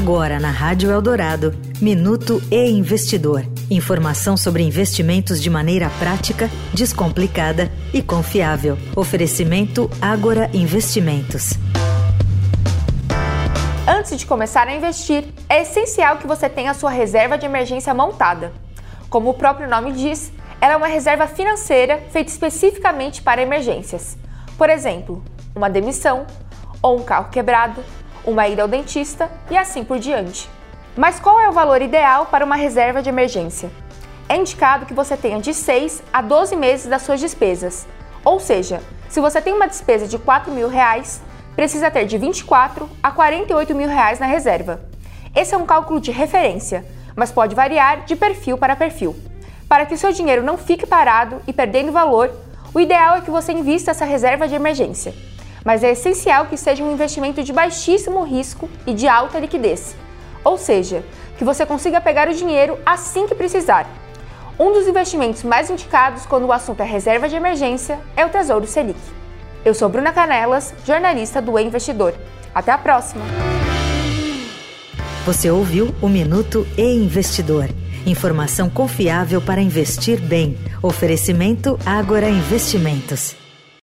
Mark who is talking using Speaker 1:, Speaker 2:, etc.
Speaker 1: Agora na Rádio Eldorado, Minuto e Investidor. Informação sobre investimentos de maneira prática, descomplicada e confiável. Oferecimento Agora Investimentos.
Speaker 2: Antes de começar a investir, é essencial que você tenha sua reserva de emergência montada. Como o próprio nome diz, ela é uma reserva financeira feita especificamente para emergências. Por exemplo, uma demissão ou um carro quebrado uma ida ao dentista e assim por diante. Mas qual é o valor ideal para uma reserva de emergência? É indicado que você tenha de 6 a 12 meses das suas despesas. Ou seja, se você tem uma despesa de 4 mil reais, precisa ter de 24 a 48 mil reais na reserva. Esse é um cálculo de referência, mas pode variar de perfil para perfil. Para que o seu dinheiro não fique parado e perdendo valor, o ideal é que você invista essa reserva de emergência mas é essencial que seja um investimento de baixíssimo risco e de alta liquidez. Ou seja, que você consiga pegar o dinheiro assim que precisar. Um dos investimentos mais indicados quando o assunto é reserva de emergência é o Tesouro Selic. Eu sou Bruna Canelas, jornalista do e Investidor. Até a próxima!
Speaker 1: Você ouviu o Minuto e Investidor. Informação confiável para investir bem. Oferecimento Agora Investimentos.